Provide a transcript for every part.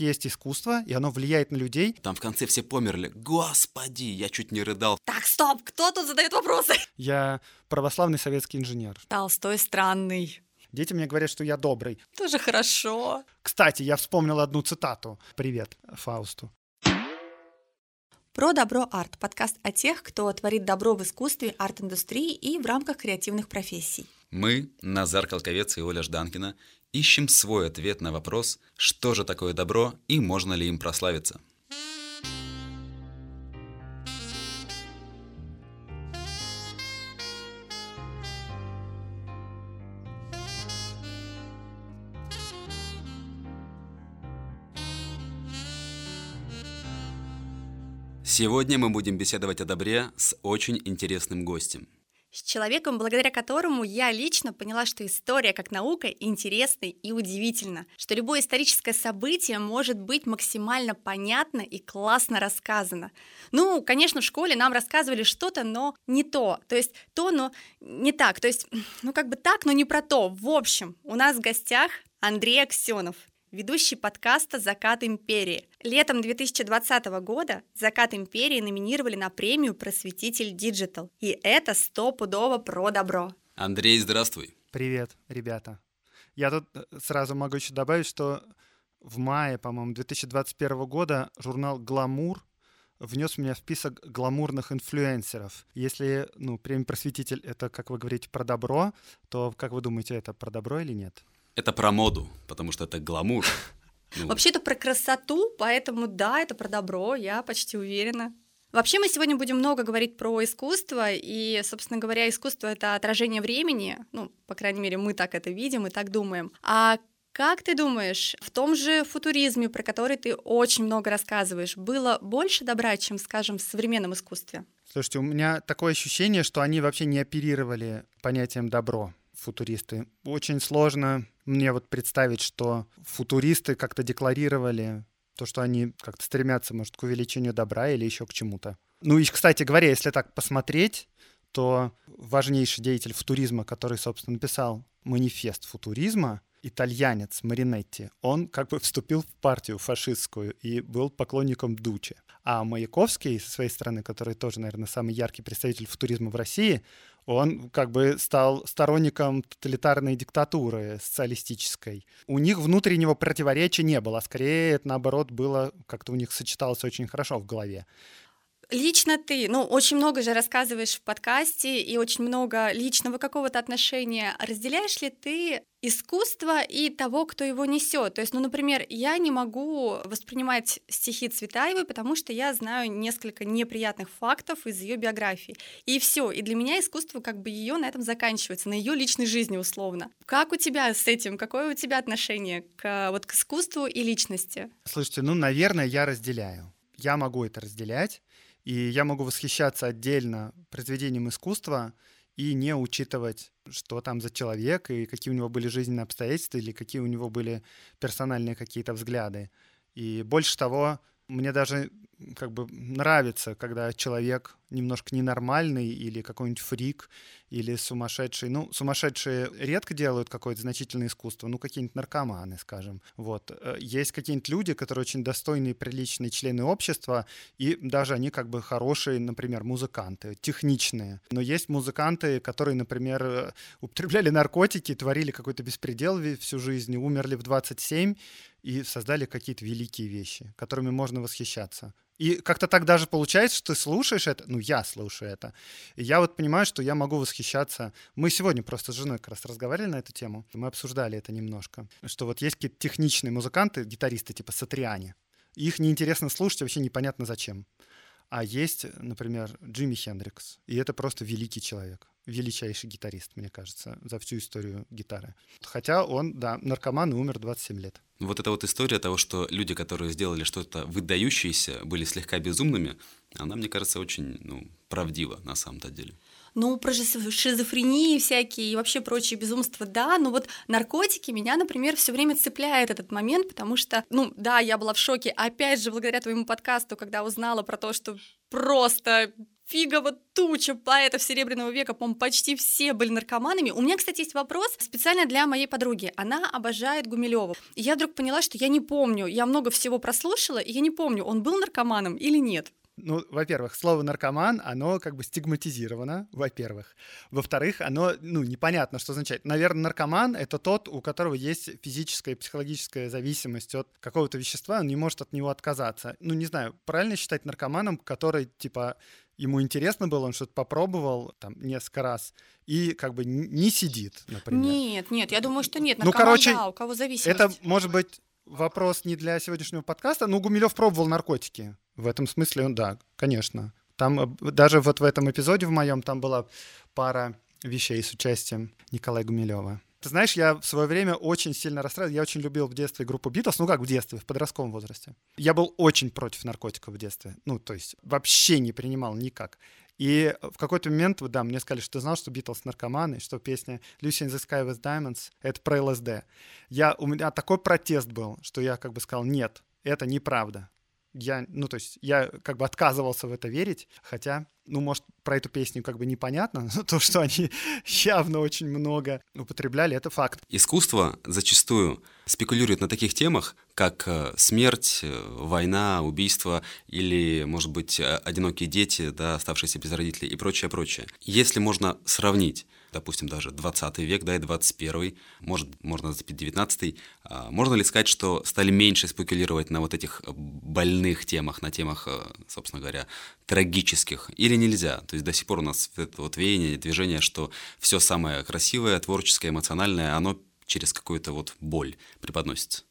Есть искусство, и оно влияет на людей. Там в конце все померли. Господи, я чуть не рыдал. Так, стоп, кто тут задает вопросы? Я православный советский инженер. Толстой странный. Дети мне говорят, что я добрый. Тоже хорошо. Кстати, я вспомнил одну цитату. Привет, Фаусту. Про добро арт. Подкаст о тех, кто творит добро в искусстве, арт-индустрии и в рамках креативных профессий. Мы, Назар Колковец и Оля Жданкина, ищем свой ответ на вопрос, что же такое добро и можно ли им прославиться. Сегодня мы будем беседовать о добре с очень интересным гостем. С человеком, благодаря которому я лично поняла, что история как наука интересна и удивительна, что любое историческое событие может быть максимально понятно и классно рассказано. Ну, конечно, в школе нам рассказывали что-то, но не то. То есть то, но не так. То есть, ну как бы так, но не про то. В общем, у нас в гостях Андрей Аксенов, ведущий подкаста «Закат империи». Летом 2020 года «Закат империи» номинировали на премию «Просветитель Digital». И это стопудово про добро. Андрей, здравствуй. Привет, ребята. Я тут э, сразу могу еще добавить, что в мае, по-моему, 2021 года журнал «Гламур» внес меня в список гламурных инфлюенсеров. Если, ну, премия «Просветитель» — это, как вы говорите, про добро, то, как вы думаете, это про добро или нет? Это про моду, потому что это гламур. Ну. Вообще это про красоту, поэтому да, это про добро, я почти уверена. Вообще мы сегодня будем много говорить про искусство, и, собственно говоря, искусство — это отражение времени, ну, по крайней мере, мы так это видим и так думаем. А как ты думаешь, в том же футуризме, про который ты очень много рассказываешь, было больше добра, чем, скажем, в современном искусстве? Слушайте, у меня такое ощущение, что они вообще не оперировали понятием добро футуристы. Очень сложно мне вот представить, что футуристы как-то декларировали то, что они как-то стремятся, может, к увеличению добра или еще к чему-то. Ну и, кстати говоря, если так посмотреть, то важнейший деятель футуризма, который, собственно, написал манифест футуризма, итальянец Маринетти, он как бы вступил в партию фашистскую и был поклонником Дуче. А Маяковский, со своей стороны, который тоже, наверное, самый яркий представитель футуризма в России, он как бы стал сторонником тоталитарной диктатуры социалистической. У них внутреннего противоречия не было, а скорее это наоборот было, как-то у них сочеталось очень хорошо в голове. Лично ты, ну, очень много же рассказываешь в подкасте и очень много личного какого-то отношения. Разделяешь ли ты искусство и того, кто его несет? То есть, ну, например, я не могу воспринимать стихи Цветаевой, потому что я знаю несколько неприятных фактов из ее биографии. И все. И для меня искусство как бы ее на этом заканчивается, на ее личной жизни условно. Как у тебя с этим? Какое у тебя отношение к, вот, к искусству и личности? Слушайте, ну, наверное, я разделяю. Я могу это разделять. И я могу восхищаться отдельно произведением искусства и не учитывать, что там за человек и какие у него были жизненные обстоятельства или какие у него были персональные какие-то взгляды. И больше того, мне даже как бы нравится, когда человек немножко ненормальный или какой-нибудь фрик или сумасшедший. Ну, сумасшедшие редко делают какое-то значительное искусство, ну, какие-нибудь наркоманы, скажем. Вот. Э, есть какие-нибудь люди, которые очень достойные, приличные члены общества, и даже они как бы хорошие, например, музыканты, техничные. Но есть музыканты, которые, например, э, употребляли наркотики, творили какой-то беспредел всю жизнь, умерли в 27, и создали какие-то великие вещи, которыми можно восхищаться. И как-то так даже получается, что ты слушаешь это, ну, я слушаю это, и я вот понимаю, что я могу восхищаться. Мы сегодня просто с женой как раз разговаривали на эту тему, мы обсуждали это немножко, что вот есть какие-то техничные музыканты, гитаристы типа Сатриани, их неинтересно слушать, вообще непонятно зачем. А есть, например, Джимми Хендрикс, и это просто великий человек величайший гитарист, мне кажется, за всю историю гитары. Хотя он, да, наркоман и умер 27 лет. Вот эта вот история того, что люди, которые сделали что-то выдающееся, были слегка безумными, она, мне кажется, очень ну, правдива на самом-то деле. Ну, про шизофрении всякие и вообще прочие безумства, да, но вот наркотики меня, например, все время цепляет этот момент, потому что, ну, да, я была в шоке, опять же, благодаря твоему подкасту, когда узнала про то, что просто фигово туча поэтов Серебряного века, по почти все были наркоманами. У меня, кстати, есть вопрос специально для моей подруги. Она обожает Гумилева. И я вдруг поняла, что я не помню, я много всего прослушала, и я не помню, он был наркоманом или нет. Ну, во-первых, слово наркоман, оно как бы стигматизировано, во-первых. Во-вторых, оно, ну, непонятно, что означает. Наверное, наркоман — это тот, у которого есть физическая и психологическая зависимость от какого-то вещества, он не может от него отказаться. Ну, не знаю, правильно считать наркоманом, который, типа, ему интересно было, он что-то попробовал там несколько раз и как бы не сидит, например. Нет, нет, я думаю, что нет. Наркоман, ну, короче, да, у кого зависимость. Это может быть вопрос не для сегодняшнего подкаста, но Гумилев пробовал наркотики. В этом смысле он, да, конечно. Там э, даже вот в этом эпизоде в моем там была пара вещей с участием Николая Гумилева. Ты знаешь, я в свое время очень сильно расстраивался. Я очень любил в детстве группу Битлз. Ну как в детстве, в подростковом возрасте. Я был очень против наркотиков в детстве. Ну, то есть вообще не принимал никак. И в какой-то момент, да, мне сказали, что ты знал, что Битлз наркоманы, что песня Lucy in the Sky with Diamonds — это про ЛСД. Я, у меня такой протест был, что я как бы сказал, нет, это неправда я, ну, то есть я как бы отказывался в это верить, хотя, ну, может, про эту песню как бы непонятно, но то, что они явно очень много употребляли, это факт. Искусство зачастую спекулирует на таких темах, как э, смерть, э, война, убийство или, может быть, э, одинокие дети, да, оставшиеся без родителей и прочее, прочее. Если можно сравнить допустим, даже 20 век, да, и 21, может, можно зацепить 19 а, можно ли сказать, что стали меньше спекулировать на вот этих больных темах, на темах, э, собственно говоря, трагических, или нельзя? То есть до сих пор у нас это вот веяние, движение, что все самое красивое, творческое, эмоциональное, оно через какую-то вот боль преподносится.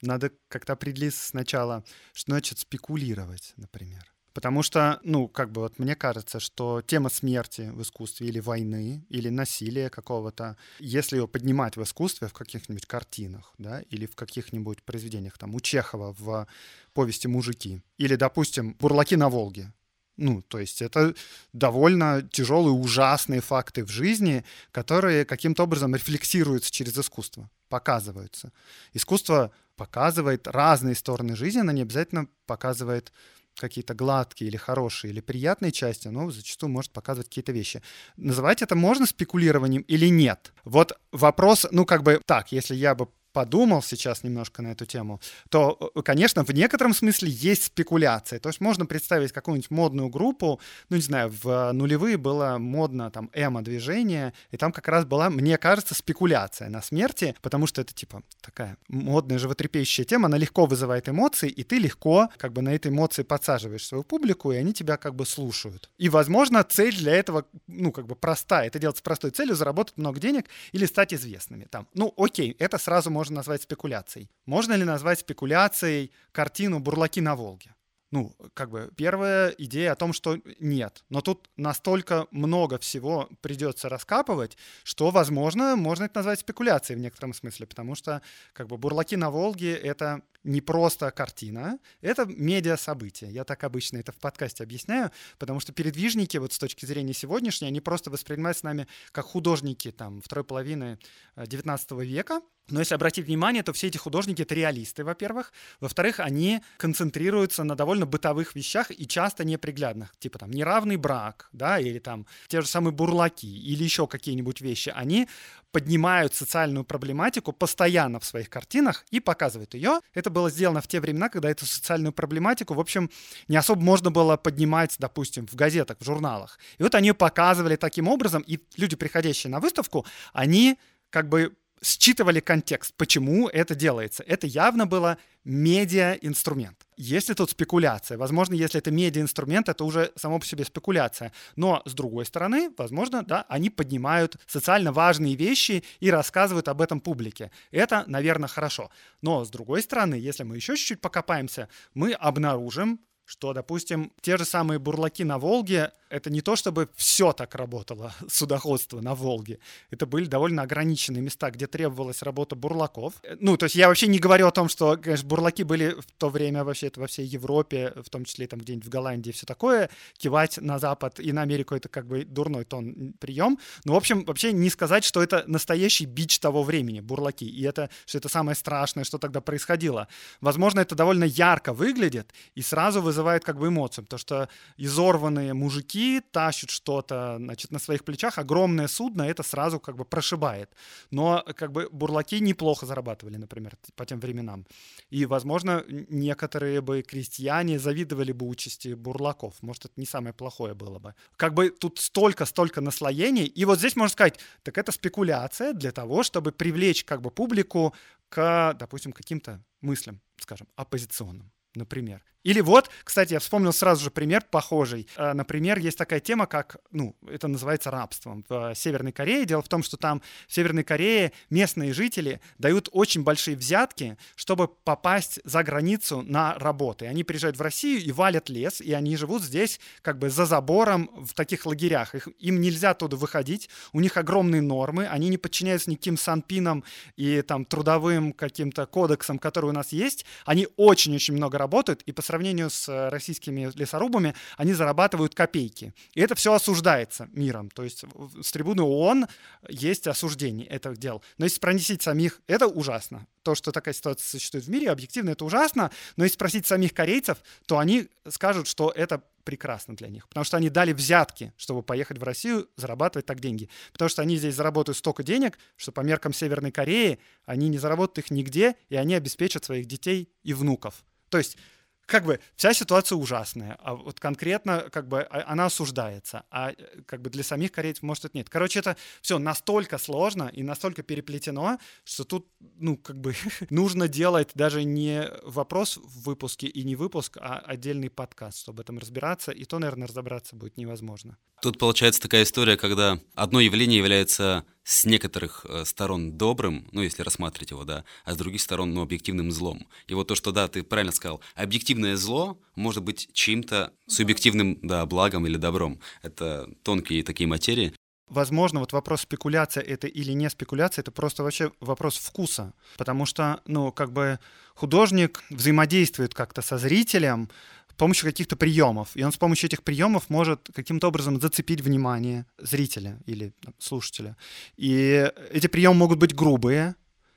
Надо как-то определить сначала, что значит спекулировать, например. Потому что, ну, как бы вот мне кажется, что тема смерти в искусстве или войны, или насилия какого-то, если ее поднимать в искусстве, в каких-нибудь картинах, да, или в каких-нибудь произведениях, там, у Чехова в повести «Мужики», или, допустим, «Бурлаки на Волге», ну, то есть это довольно тяжелые, ужасные факты в жизни, которые каким-то образом рефлексируются через искусство, показываются. Искусство показывает разные стороны жизни, оно не обязательно показывает какие-то гладкие или хорошие или приятные части, но зачастую может показывать какие-то вещи. Называть это можно спекулированием или нет? Вот вопрос, ну как бы так, если я бы подумал сейчас немножко на эту тему, то, э, конечно, в некотором смысле есть спекуляция. То есть можно представить какую-нибудь модную группу, ну, не знаю, в нулевые было модно там эмо-движение, и там как раз была, мне кажется, спекуляция на смерти, потому что это типа такая модная животрепещущая тема, она легко вызывает эмоции, и ты легко как бы на этой эмоции подсаживаешь свою публику, и они тебя как бы слушают. И, возможно, цель для этого, ну, как бы простая. Это делать с простой целью, заработать много денег или стать известными. Там, ну, окей, это сразу можно можно назвать спекуляцией. Можно ли назвать спекуляцией картину «Бурлаки на Волге»? Ну, как бы первая идея о том, что нет. Но тут настолько много всего придется раскапывать, что, возможно, можно это назвать спекуляцией в некотором смысле, потому что как бы «Бурлаки на Волге» — это не просто картина, это медиа-событие. Я так обычно это в подкасте объясняю, потому что передвижники, вот с точки зрения сегодняшней, они просто воспринимаются нами как художники там второй половины XIX э, века, но если обратить внимание, то все эти художники — это реалисты, во-первых. Во-вторых, они концентрируются на довольно бытовых вещах и часто неприглядных. Типа там неравный брак, да, или там те же самые бурлаки, или еще какие-нибудь вещи. Они поднимают социальную проблематику постоянно в своих картинах и показывают ее. Это было сделано в те времена, когда эту социальную проблематику, в общем, не особо можно было поднимать, допустим, в газетах, в журналах. И вот они показывали таким образом, и люди, приходящие на выставку, они как бы считывали контекст, почему это делается. Это явно было медиа-инструмент. Если тут спекуляция, возможно, если это медиа-инструмент, это уже само по себе спекуляция. Но, с другой стороны, возможно, да, они поднимают социально важные вещи и рассказывают об этом публике. Это, наверное, хорошо. Но, с другой стороны, если мы еще чуть-чуть покопаемся, мы обнаружим, что, допустим, те же самые бурлаки на Волге это не то, чтобы все так работало, судоходство на Волге. Это были довольно ограниченные места, где требовалась работа бурлаков. Ну, то есть я вообще не говорю о том, что, конечно, бурлаки были в то время вообще это во всей Европе, в том числе там где-нибудь в Голландии и все такое. Кивать на Запад и на Америку это как бы дурной тон прием. Но, в общем, вообще не сказать, что это настоящий бич того времени, бурлаки. И это, что это самое страшное, что тогда происходило. Возможно, это довольно ярко выглядит и сразу вызывает как бы эмоции, потому что изорванные мужики бурлаки тащат что-то, значит, на своих плечах, огромное судно это сразу как бы прошибает. Но как бы бурлаки неплохо зарабатывали, например, по тем временам. И, возможно, некоторые бы крестьяне завидовали бы участи бурлаков. Может, это не самое плохое было бы. Как бы тут столько-столько наслоений. И вот здесь можно сказать, так это спекуляция для того, чтобы привлечь как бы публику к, допустим, каким-то мыслям, скажем, оппозиционным например. Или вот, кстати, я вспомнил сразу же пример похожий. Э, например, есть такая тема, как, ну, это называется рабством. В Северной Корее дело в том, что там в Северной Корее местные жители дают очень большие взятки, чтобы попасть за границу на работы. Они приезжают в Россию и валят лес, и они живут здесь как бы за забором в таких лагерях. Их, им нельзя оттуда выходить, у них огромные нормы, они не подчиняются никаким санпинам и там трудовым каким-то кодексам, которые у нас есть. Они очень-очень много работают, и по сравнению с э, российскими лесорубами они зарабатывают копейки. И это все осуждается миром. То есть с трибуны ООН есть осуждение этих дел. Но если пронесить самих, это ужасно. То, что такая ситуация существует в мире, объективно это ужасно. Но если спросить самих корейцев, то они скажут, что это прекрасно для них, потому что они дали взятки, чтобы поехать в Россию, зарабатывать так деньги. Потому что они здесь заработают столько денег, что по меркам Северной Кореи они не заработают их нигде, и они обеспечат своих детей и внуков. То есть как бы вся ситуация ужасная, а вот конкретно как бы а, она осуждается, а как бы для самих корейцев может это нет. Короче, это все настолько сложно и настолько переплетено, что тут ну как бы нужно делать даже не вопрос в выпуске и не выпуск, а отдельный подкаст, чтобы в этом разбираться, и то, наверное, разобраться будет невозможно. Тут получается такая история, когда одно явление является с некоторых э, сторон добрым, ну, если рассматривать его, да, а с других сторон, ну, объективным злом. И вот то, что, да, ты правильно сказал, объективное зло может быть чьим-то субъективным, да, благом или добром. Это тонкие такие материи. Возможно, вот вопрос спекуляция это или не спекуляция, это просто вообще вопрос вкуса. Потому что, ну, как бы художник взаимодействует как-то со зрителем, с помощью каких-то приемов. И он с помощью этих приемов может каким-то образом зацепить внимание зрителя или слушателя. И эти приемы могут быть грубые,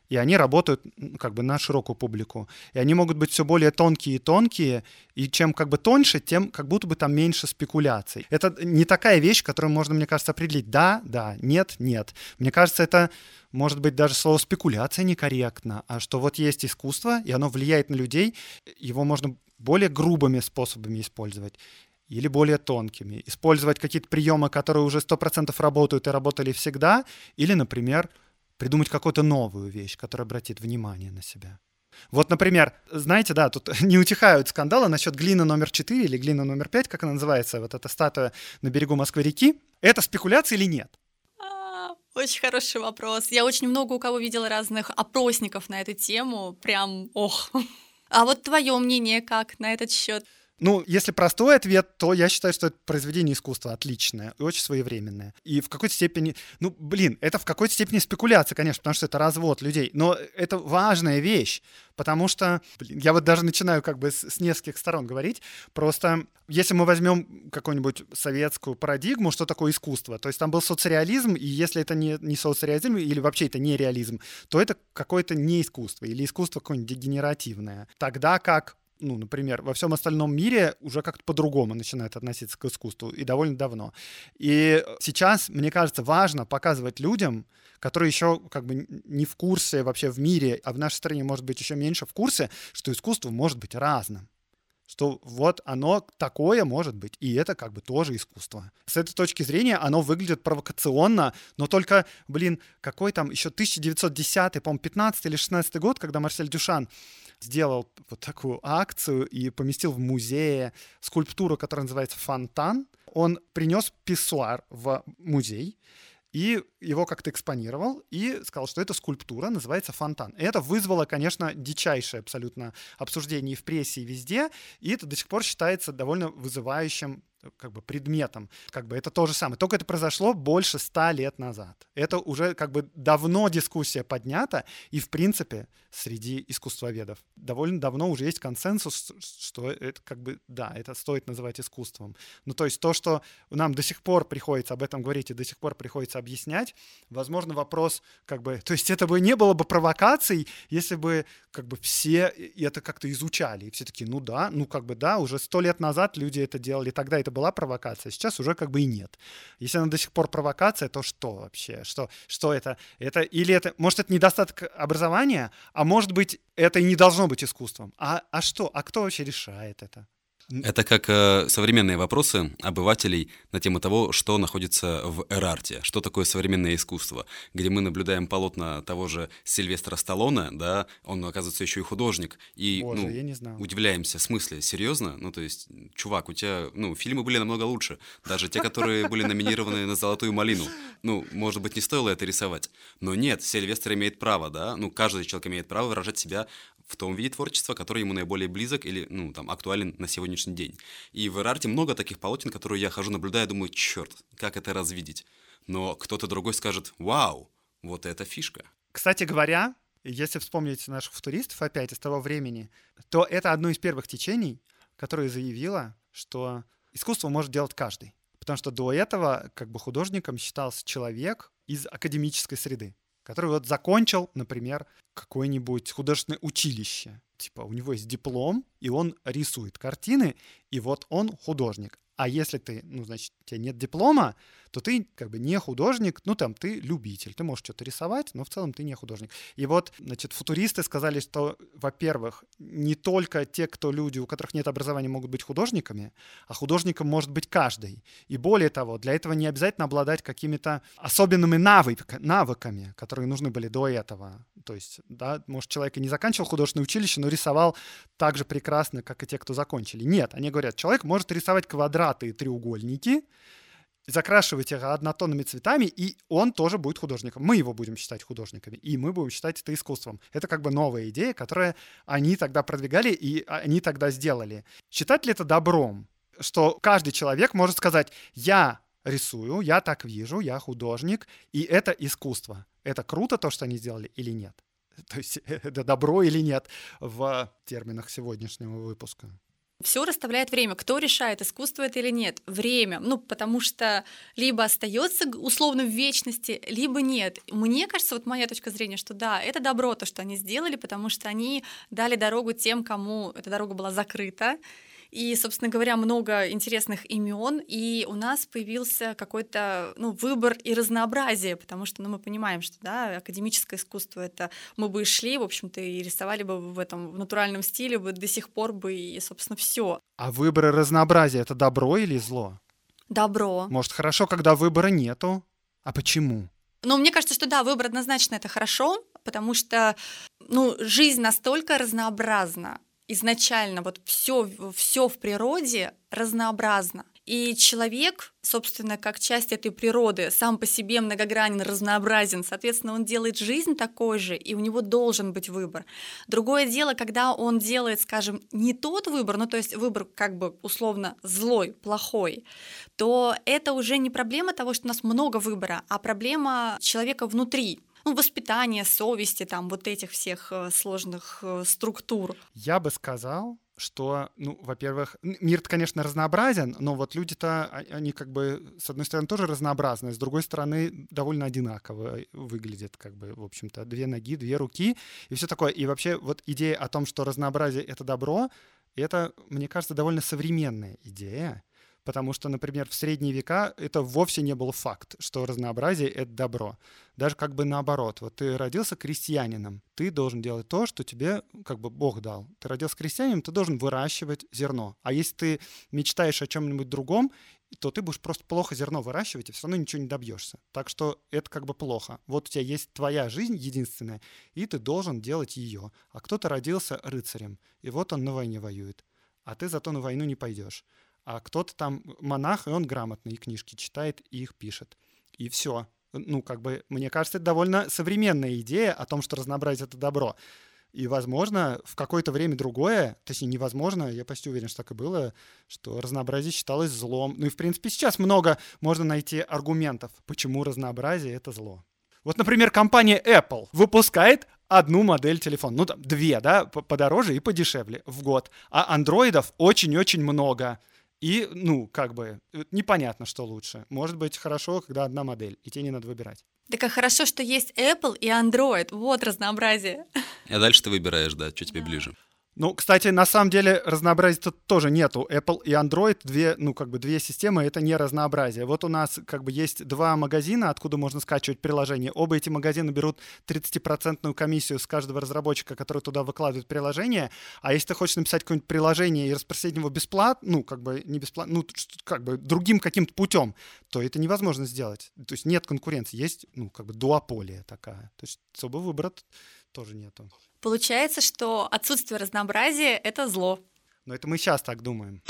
и они работают как бы на широкую публику. И они могут быть все более тонкие и тонкие, и чем как бы тоньше, тем как будто бы там меньше спекуляций. Это не такая вещь, которую можно, мне кажется, определить. Да, да, нет, нет. Мне кажется, это может быть даже слово спекуляция некорректно, а что вот есть искусство, и оно влияет на людей, его можно более грубыми способами использовать или более тонкими. Использовать какие-то приемы, которые уже 100% работают и работали всегда, или, например, придумать какую-то новую вещь, которая обратит внимание на себя. Вот, например, знаете, да, тут не утихают скандалы насчет глины номер 4 или глина номер 5, как она называется, вот эта статуя на берегу Москвы-реки. Это спекуляция или нет? А, очень хороший вопрос. Я очень много у кого видела разных опросников на эту тему. Прям, ох. А вот твое мнение как на этот счет? Ну, если простой ответ, то я считаю, что это произведение искусства отличное и очень своевременное. И в какой-то степени, ну, блин, это в какой-то степени спекуляция, конечно, потому что это развод людей. Но это важная вещь, потому что, блин, я вот даже начинаю как бы с, с нескольких сторон говорить. Просто если мы возьмем какую-нибудь советскую парадигму, что такое искусство, то есть там был соцреализм, и если это не, не соцреализм или вообще это не реализм, то это какое-то не искусство или искусство какое-нибудь дегенеративное. Тогда как ну, например, во всем остальном мире уже как-то по-другому начинает относиться к искусству, и довольно давно. И сейчас, мне кажется, важно показывать людям, которые еще как бы не в курсе вообще в мире, а в нашей стране, может быть, еще меньше в курсе, что искусство может быть разным что вот оно такое может быть, и это как бы тоже искусство. С этой точки зрения оно выглядит провокационно, но только, блин, какой там еще 1910, по-моему, 15 или 16 год, когда Марсель Дюшан сделал вот такую акцию и поместил в музее скульптуру, которая называется «Фонтан». Он принес писсуар в музей, и его как-то экспонировал и сказал, что эта скульптура называется фонтан. И это вызвало, конечно, дичайшее абсолютно обсуждение и в прессе, и везде, и это до сих пор считается довольно вызывающим как бы предметом. Как бы это то же самое. Только это произошло больше ста лет назад. Это уже как бы давно дискуссия поднята, и в принципе среди искусствоведов довольно давно уже есть консенсус, что это как бы, да, это стоит называть искусством. Ну то есть то, что нам до сих пор приходится об этом говорить и до сих пор приходится объяснять, возможно, вопрос как бы, то есть это бы не было бы провокацией, если бы как бы все это как-то изучали, и все таки ну да, ну как бы да, уже сто лет назад люди это делали, тогда это была провокация, сейчас уже как бы и нет. Если она до сих пор провокация, то что вообще? Что, что это? это? Или это, может, это недостаток образования, а может быть, это и не должно быть искусством. А, а что? А кто вообще решает это? Это как э, современные вопросы обывателей на тему того, что находится в Эрарте, что такое современное искусство, где мы наблюдаем полотна того же Сильвестра Сталлоне, да, он, оказывается, еще и художник, и Боже, ну, я не знал. удивляемся, в смысле, серьезно? Ну, то есть, чувак, у тебя, ну, фильмы были намного лучше, даже те, которые были номинированы на «Золотую малину». Ну, может быть, не стоило это рисовать. Но нет, Сильвестр имеет право, да, ну, каждый человек имеет право выражать себя в том виде творчества, который ему наиболее близок или, ну, там, актуален на сегодняшний день. И в Эрарте много таких полотен, которые я хожу, наблюдаю, думаю, черт, как это развидеть. Но кто-то другой скажет, вау, вот это фишка. Кстати говоря, если вспомнить наших футуристов опять из того времени, то это одно из первых течений, которое заявило, что искусство может делать каждый. Потому что до этого как бы художником считался человек из академической среды который вот закончил, например, какое-нибудь художественное училище. Типа у него есть диплом, и он рисует картины, и вот он художник. А если ты, ну, значит, у тебя нет диплома, то ты как бы не художник, ну, там, ты любитель, ты можешь что-то рисовать, но в целом ты не художник. И вот, значит, футуристы сказали, что, во-первых, не только те, кто люди, у которых нет образования, могут быть художниками, а художником может быть каждый. И более того, для этого не обязательно обладать какими-то особенными навык, навыками, которые нужны были до этого. То есть, да, может, человек и не заканчивал художественное училище, но рисовал так же прекрасно, как и те, кто закончили. Нет, они говорят, человек может рисовать квадраты и треугольники, закрашивать их однотонными цветами, и он тоже будет художником. Мы его будем считать художниками, и мы будем считать это искусством. Это как бы новая идея, которую они тогда продвигали, и они тогда сделали. Считать ли это добром? Что каждый человек может сказать, я рисую, я так вижу, я художник, и это искусство. Это круто то, что они сделали или нет? То есть это добро или нет в терминах сегодняшнего выпуска? Все расставляет время. Кто решает, искусство это или нет? Время. Ну, потому что либо остается условно в вечности, либо нет. Мне кажется, вот моя точка зрения, что да, это добро то, что они сделали, потому что они дали дорогу тем, кому эта дорога была закрыта. И, собственно говоря, много интересных имен, и у нас появился какой-то ну, выбор и разнообразие, потому что ну, мы понимаем, что да, академическое искусство это мы бы и шли, в общем-то, и рисовали бы в этом в натуральном стиле бы до сих пор бы, и, собственно, все. А выбор и разнообразие это добро или зло? Добро. Может, хорошо, когда выбора нету? А почему? Ну, мне кажется, что да, выбор однозначно это хорошо, потому что ну, жизнь настолько разнообразна, изначально вот все, все в природе разнообразно. И человек, собственно, как часть этой природы, сам по себе многогранен, разнообразен. Соответственно, он делает жизнь такой же, и у него должен быть выбор. Другое дело, когда он делает, скажем, не тот выбор, ну то есть выбор как бы условно злой, плохой, то это уже не проблема того, что у нас много выбора, а проблема человека внутри ну, воспитания, совести, там, вот этих всех э, сложных э, структур? Я бы сказал, что, ну, во-первых, мир, конечно, разнообразен, но вот люди-то, а, они как бы, с одной стороны, тоже разнообразны, с другой стороны, довольно одинаково выглядят, как бы, в общем-то, две ноги, две руки и все такое. И вообще вот идея о том, что разнообразие — это добро, это, мне кажется, довольно современная идея потому что, например, в средние века это вовсе не был факт, что разнообразие — это добро. Даже как бы наоборот. Вот ты родился крестьянином, ты должен делать то, что тебе как бы Бог дал. Ты родился крестьянином, ты должен выращивать зерно. А если ты мечтаешь о чем-нибудь другом, то ты будешь просто плохо зерно выращивать и все равно ничего не добьешься. Так что это как бы плохо. Вот у тебя есть твоя жизнь единственная, и ты должен делать ее. А кто-то родился рыцарем, и вот он на войне воюет. А ты зато на войну не пойдешь а кто-то там монах, и он грамотные книжки читает и их пишет. И все. Ну, как бы, мне кажется, это довольно современная идея о том, что разнообразие — это добро. И, возможно, в какое-то время другое, точнее, невозможно, я почти уверен, что так и было, что разнообразие считалось злом. Ну и, в принципе, сейчас много можно найти аргументов, почему разнообразие — это зло. Вот, например, компания Apple выпускает одну модель телефона, ну там две, да, подороже и подешевле в год, а андроидов очень-очень много — и, ну, как бы, непонятно, что лучше. Может быть, хорошо, когда одна модель, и тебе не надо выбирать. Так а хорошо, что есть Apple и Android. Вот разнообразие. А дальше ты выбираешь, да, что тебе да. ближе. Ну, кстати, на самом деле разнообразия тут тоже нету. Apple и Android, две, ну, как бы две системы, это не разнообразие. Вот у нас как бы есть два магазина, откуда можно скачивать приложение. Оба эти магазина берут 30% комиссию с каждого разработчика, который туда выкладывает приложение. А если ты хочешь написать какое-нибудь приложение и распространить его бесплатно, ну, как бы не бесплатно, ну, как бы другим каким-то путем, то это невозможно сделать. То есть нет конкуренции, есть, ну, как бы дуополия такая. То есть особо выбора тоже нету. Получается, что отсутствие разнообразия — это зло. Но это мы сейчас так думаем.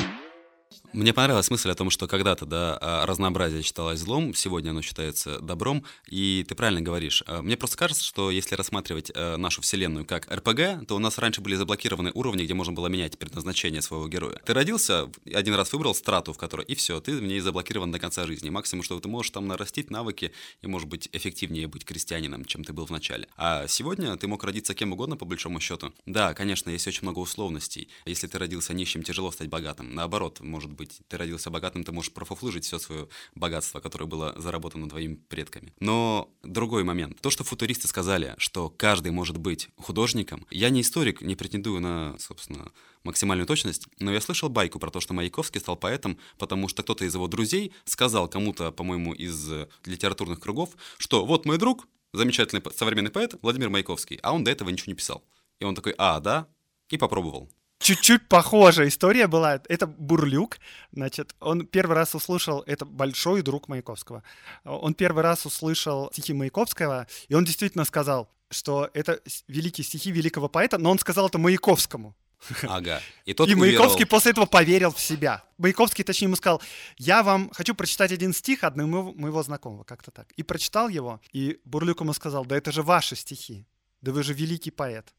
Мне понравилась мысль о том, что когда-то да, а, разнообразие считалось злом, сегодня оно считается добром, и ты правильно говоришь. А, мне просто кажется, что если рассматривать э, нашу вселенную как РПГ, то у нас раньше были заблокированы уровни, где можно было менять предназначение своего героя. Ты родился, один раз выбрал страту, в которой, и все, ты в ней заблокирован до конца жизни. Максимум, что ты можешь там нарастить навыки и, может быть, эффективнее быть крестьянином, чем ты был в начале. А сегодня ты мог родиться кем угодно, по большому счету. Да, конечно, есть очень много условностей. Если ты родился нищим, тяжело стать богатым. Наоборот, может быть, быть, ты родился богатым, ты можешь профуфлыжить все свое богатство, которое было заработано твоими предками. Но другой момент. То, что футуристы сказали, что каждый может быть художником, я не историк, не претендую на, собственно, максимальную точность, но я слышал байку про то, что Маяковский стал поэтом, потому что кто-то из его друзей сказал кому-то, по-моему, из литературных кругов, что вот мой друг, замечательный современный поэт Владимир Маяковский, а он до этого ничего не писал. И он такой, а, да, и попробовал чуть-чуть похожая история была. Это Бурлюк. Значит, он первый раз услышал, это большой друг Маяковского. Он первый раз услышал стихи Маяковского, и он действительно сказал, что это великие стихи великого поэта, но он сказал это Маяковскому. Ага. И, тот и Маяковский после этого поверил в себя. Маяковский, точнее, ему сказал, я вам хочу прочитать один стих одного моего знакомого, как-то так. И прочитал его, и Бурлюк ему сказал, да это же ваши стихи, да вы же великий поэт.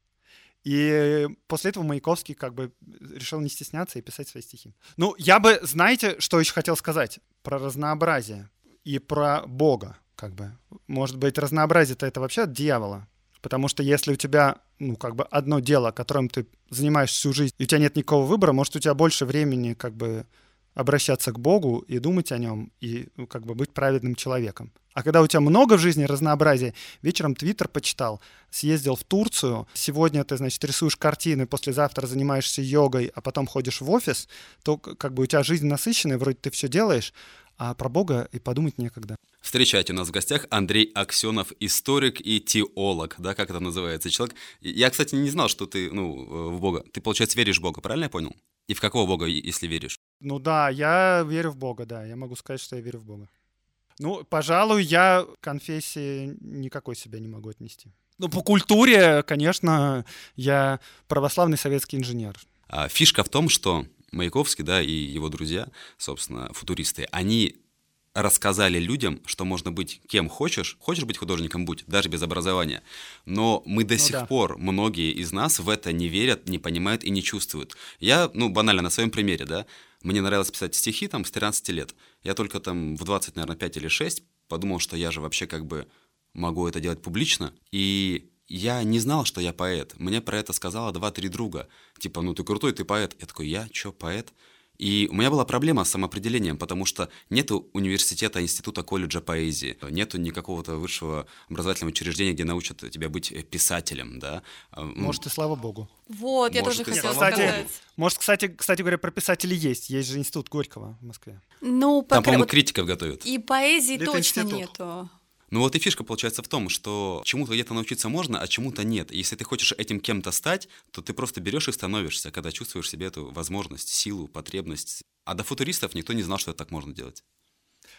И после этого Маяковский как бы решил не стесняться и писать свои стихи. Ну, я бы, знаете, что еще хотел сказать? Про разнообразие и про Бога, как бы. Может быть, разнообразие-то это вообще от дьявола. Потому что если у тебя, ну, как бы одно дело, которым ты занимаешься всю жизнь, и у тебя нет никакого выбора, может, у тебя больше времени, как бы, обращаться к Богу и думать о нем, и ну, как бы быть праведным человеком. А когда у тебя много в жизни разнообразия, вечером Твиттер почитал, съездил в Турцию, сегодня ты, значит, рисуешь картины, послезавтра занимаешься йогой, а потом ходишь в офис, то как бы у тебя жизнь насыщенная, вроде ты все делаешь, а про Бога и подумать некогда. Встречайте у нас в гостях Андрей Аксенов, историк и теолог, да, как это называется, человек. Я, кстати, не знал, что ты, ну, в Бога. Ты, получается, веришь в Бога, правильно я понял? И в какого Бога, если веришь? Ну да, я верю в Бога, да. Я могу сказать, что я верю в Бога. Ну, пожалуй, я конфессии никакой себя не могу отнести. Ну, по культуре, конечно, я православный советский инженер. А фишка в том, что Маяковский, да, и его друзья, собственно, футуристы, они рассказали людям, что можно быть кем хочешь. Хочешь быть художником, будь, даже без образования. Но мы до ну, сих да. пор, многие из нас в это не верят, не понимают и не чувствуют. Я, ну, банально, на своем примере, да, мне нравилось писать стихи там с 13 лет. Я только там в 20, наверное, 5 или 6 подумал, что я же вообще как бы могу это делать публично. И я не знал, что я поэт. Мне про это сказала два-три друга. Типа, ну ты крутой, ты поэт. Я такой, я чё, поэт? И у меня была проблема с самоопределением, потому что нету университета, института, колледжа поэзии, нету никакого-то высшего образовательного учреждения, где научат тебя быть писателем, да. А, может, и слава богу. Вот, я тоже хотела сказать. Может, кстати, кстати говоря, про писателей есть. Есть же институт Горького в Москве. Ну, Там, по-моему, критиков готовят. И поэзии точно нету. Ну вот и фишка получается в том, что чему-то где-то научиться можно, а чему-то нет. И если ты хочешь этим кем-то стать, то ты просто берешь и становишься, когда чувствуешь себе эту возможность, силу, потребность. А до футуристов никто не знал, что это так можно делать.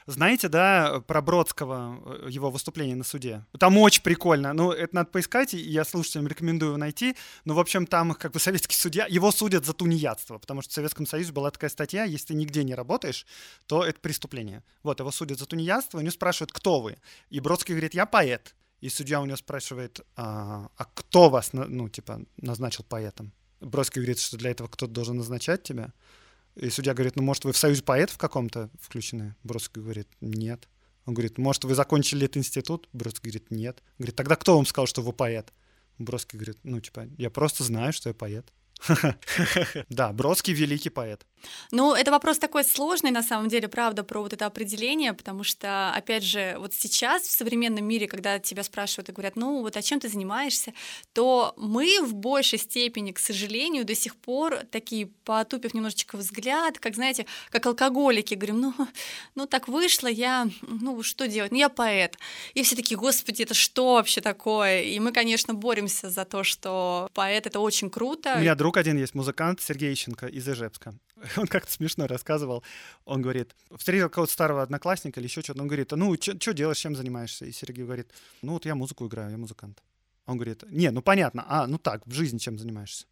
Знаете, да, про Бродского, э, его выступление на суде? Там очень прикольно. Ну, это надо поискать, и я слушателям рекомендую найти. Но, в общем, там как бы советский судья, его судят за тунеядство, потому что в Советском Союзе была такая статья, если ты нигде не работаешь, то это преступление. Вот, его судят за тунеядство, у него спрашивают, кто вы? И Бродский говорит, я поэт. И судья у него спрашивает, а, а кто вас, ну, типа, назначил поэтом? Бродский говорит, что для этого кто-то должен назначать тебя. И судья говорит, ну, может, вы в союз поэтов каком-то включены? Бродский говорит, нет. Он говорит, может, вы закончили этот институт? Бродский говорит, нет. Говорит, тогда кто вам сказал, что вы поэт? Бродский говорит, ну, типа, я просто знаю, что я поэт. Да, Бродский великий поэт. Ну, это вопрос такой сложный, на самом деле, правда, про вот это определение, потому что, опять же, вот сейчас в современном мире, когда тебя спрашивают и говорят, ну, вот о чем ты занимаешься, то мы в большей степени, к сожалению, до сих пор такие, потупив немножечко взгляд, как, знаете, как алкоголики, говорим, ну, ну так вышло, я, ну, что делать? Ну, я поэт. И все такие, господи, это что вообще такое? И мы, конечно, боремся за то, что поэт — это очень круто. У меня друг один есть, музыкант Сергей Ищенко из Ижевска. Он как-то смешно рассказывал. Он говорит, встретил какого-то старого одноклассника или еще что-то. Он говорит, ну, что делаешь, чем занимаешься? И Сергей говорит, ну, вот я музыку играю, я музыкант. Он говорит, не, ну, понятно, а, ну так, в жизни чем занимаешься?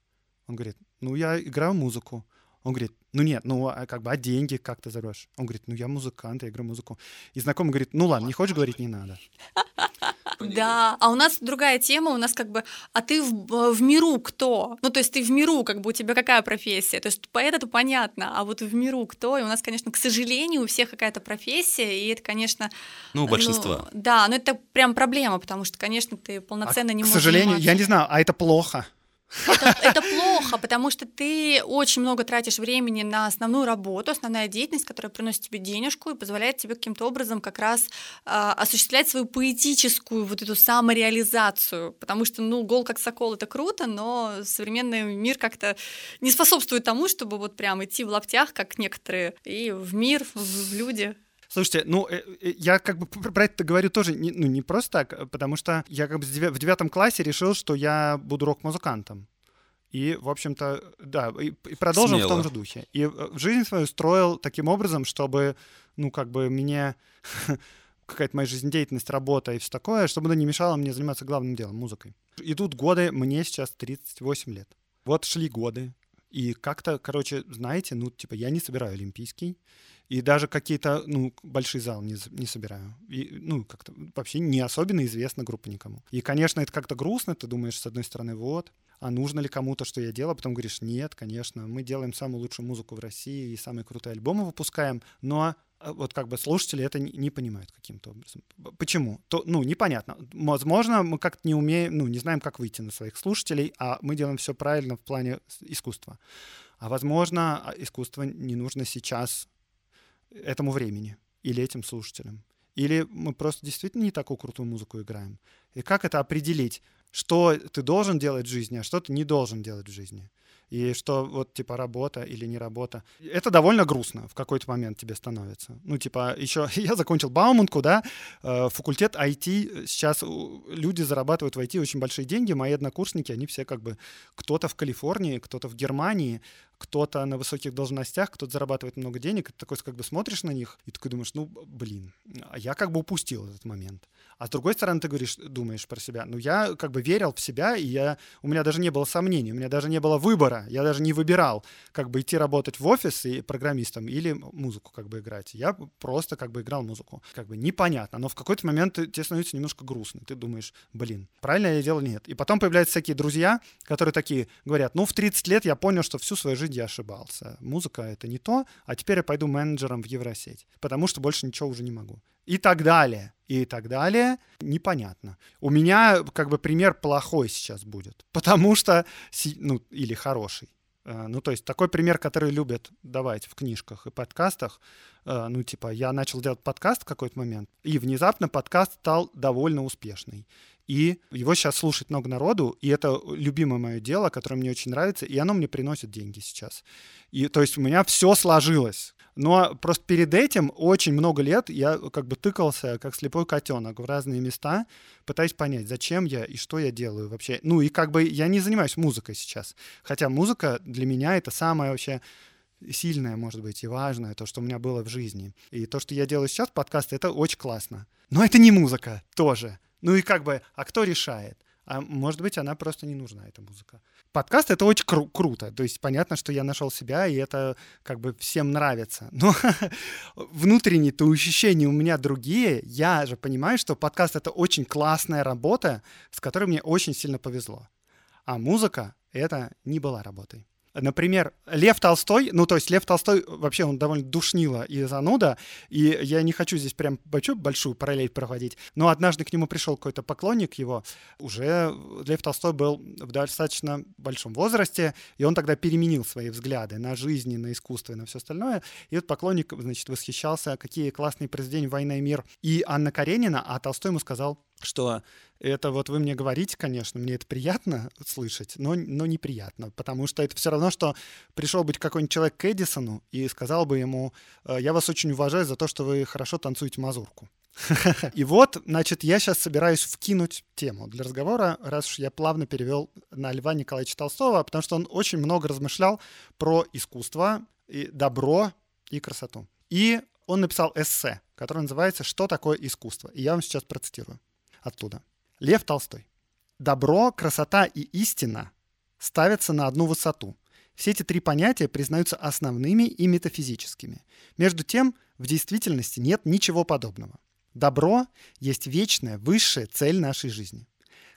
Он говорит, ну, я играю музыку. Он говорит, ну нет, ну а как бы, а деньги как ты зарешь? Он говорит, ну я музыкант, я играю музыку. И знакомый говорит, ну ладно, не хочешь говорить, не надо. Да, а у нас другая тема, у нас как бы, а ты в, в миру кто? Ну, то есть ты в миру, как бы у тебя какая профессия? То есть поэт это понятно, а вот в миру кто? И у нас, конечно, к сожалению, у всех какая-то профессия, и это, конечно... Ну, большинство. Ну, да, но это прям проблема, потому что, конечно, ты полноценно а, не к можешь К сожалению, заниматься. я не знаю, а это плохо. Это, плохо, потому что ты очень много тратишь времени на основную работу, основная деятельность, которая приносит тебе денежку и позволяет тебе каким-то образом как раз э, осуществлять свою поэтическую вот эту самореализацию. Потому что, ну, гол как сокол это круто, но современный мир как-то не способствует тому, чтобы вот прям идти в лаптях, как некоторые, и в мир, в люди. Слушайте, ну, э, э, я как бы про это говорю тоже, не, ну, не просто так, потому что я как бы в девятом классе решил, что я буду рок-музыкантом. И, в общем-то, да, и, и продолжил Смело. в том же духе. И э, жизнь свою строил таким образом, чтобы, ну, как бы мне какая-то моя жизнедеятельность, работа и все такое, чтобы она не мешала мне заниматься главным делом, музыкой. Идут годы, мне сейчас 38 лет. Вот шли годы, и как-то, короче, знаете, ну, типа, я не собираю олимпийский, и даже какие-то, ну, большой зал не, не собираю. И, ну, как-то вообще не особенно известна группа никому. И, конечно, это как-то грустно, ты думаешь, с одной стороны, вот, а нужно ли кому-то, что я делаю, потом говоришь, нет, конечно, мы делаем самую лучшую музыку в России и самые крутые альбомы выпускаем, но а, вот как бы слушатели это не, не понимают каким-то образом. Почему? То, ну, непонятно. Возможно, мы как-то не умеем, ну, не знаем, как выйти на своих слушателей, а мы делаем все правильно в плане искусства. А возможно, а, искусство не нужно сейчас этому времени или этим слушателям. Или мы просто действительно не такую крутую музыку играем. И как это определить, что ты должен делать в жизни, а что ты не должен делать в жизни? и что вот типа работа или не работа. Это довольно грустно в какой-то момент тебе становится. Ну типа еще я закончил Бауманку, да, э, факультет IT, сейчас люди зарабатывают в IT очень большие деньги, мои однокурсники, они все как бы кто-то в Калифорнии, кто-то в Германии, кто-то на высоких должностях, кто-то зарабатывает много денег, ты такой как бы смотришь на них и такой думаешь, ну блин, а я как бы упустил этот момент. А с другой стороны, ты говоришь, думаешь про себя, ну я как бы верил в себя, и я, у меня даже не было сомнений, у меня даже не было выбора, я даже не выбирал, как бы идти работать в офис и программистом или музыку как бы играть. Я просто как бы играл музыку. Как бы непонятно, но в какой-то момент тебе становится немножко грустно. Ты думаешь, блин, правильно я делал, нет. И потом появляются всякие друзья, которые такие говорят, ну в 30 лет я понял, что всю свою жизнь я ошибался. Музыка — это не то, а теперь я пойду менеджером в Евросеть, потому что больше ничего уже не могу и так далее, и так далее, непонятно. У меня как бы пример плохой сейчас будет, потому что, ну, или хороший. Э, ну, то есть такой пример, который любят давать в книжках и подкастах. Э, ну, типа, я начал делать подкаст в какой-то момент, и внезапно подкаст стал довольно успешный. И его сейчас слушает много народу, и это любимое мое дело, которое мне очень нравится, и оно мне приносит деньги сейчас. И то есть у меня все сложилось. Но просто перед этим очень много лет я как бы тыкался, как слепой котенок, в разные места, пытаясь понять, зачем я и что я делаю вообще. Ну и как бы я не занимаюсь музыкой сейчас. Хотя музыка для меня это самое вообще сильное, может быть, и важное, то, что у меня было в жизни. И то, что я делаю сейчас, подкаст, это очень классно. Но это не музыка тоже. Ну и как бы, а кто решает? А может быть, она просто не нужна, эта музыка. Подкаст — это очень кру- круто. То есть понятно, что я нашел себя, и это как бы всем нравится. Но внутренние-то ощущения у меня другие. Я же понимаю, что подкаст — это очень классная работа, с которой мне очень сильно повезло. А музыка — это не была работой. Например, Лев Толстой, ну, то есть Лев Толстой вообще он довольно душнило и зануда, и я не хочу здесь прям большую, параллель проводить, но однажды к нему пришел какой-то поклонник его, уже Лев Толстой был в достаточно большом возрасте, и он тогда переменил свои взгляды на жизнь, на искусство и на все остальное, и вот поклонник, значит, восхищался, какие классные произведения «Война и мир» и Анна Каренина, а Толстой ему сказал, что это вот вы мне говорите, конечно, мне это приятно слышать, но, но неприятно, потому что это все равно, что пришел быть какой-нибудь человек к Эдисону и сказал бы ему, «Э, я вас очень уважаю за то, что вы хорошо танцуете мазурку. И вот, значит, я сейчас собираюсь вкинуть тему для разговора, раз уж я плавно перевел на Льва Николаевича Толстого, потому что он очень много размышлял про искусство, и добро и красоту. И он написал эссе, которое называется «Что такое искусство?». И я вам сейчас процитирую оттуда. Лев Толстой. Добро, красота и истина ставятся на одну высоту. Все эти три понятия признаются основными и метафизическими. Между тем, в действительности нет ничего подобного. Добро есть вечная, высшая цель нашей жизни.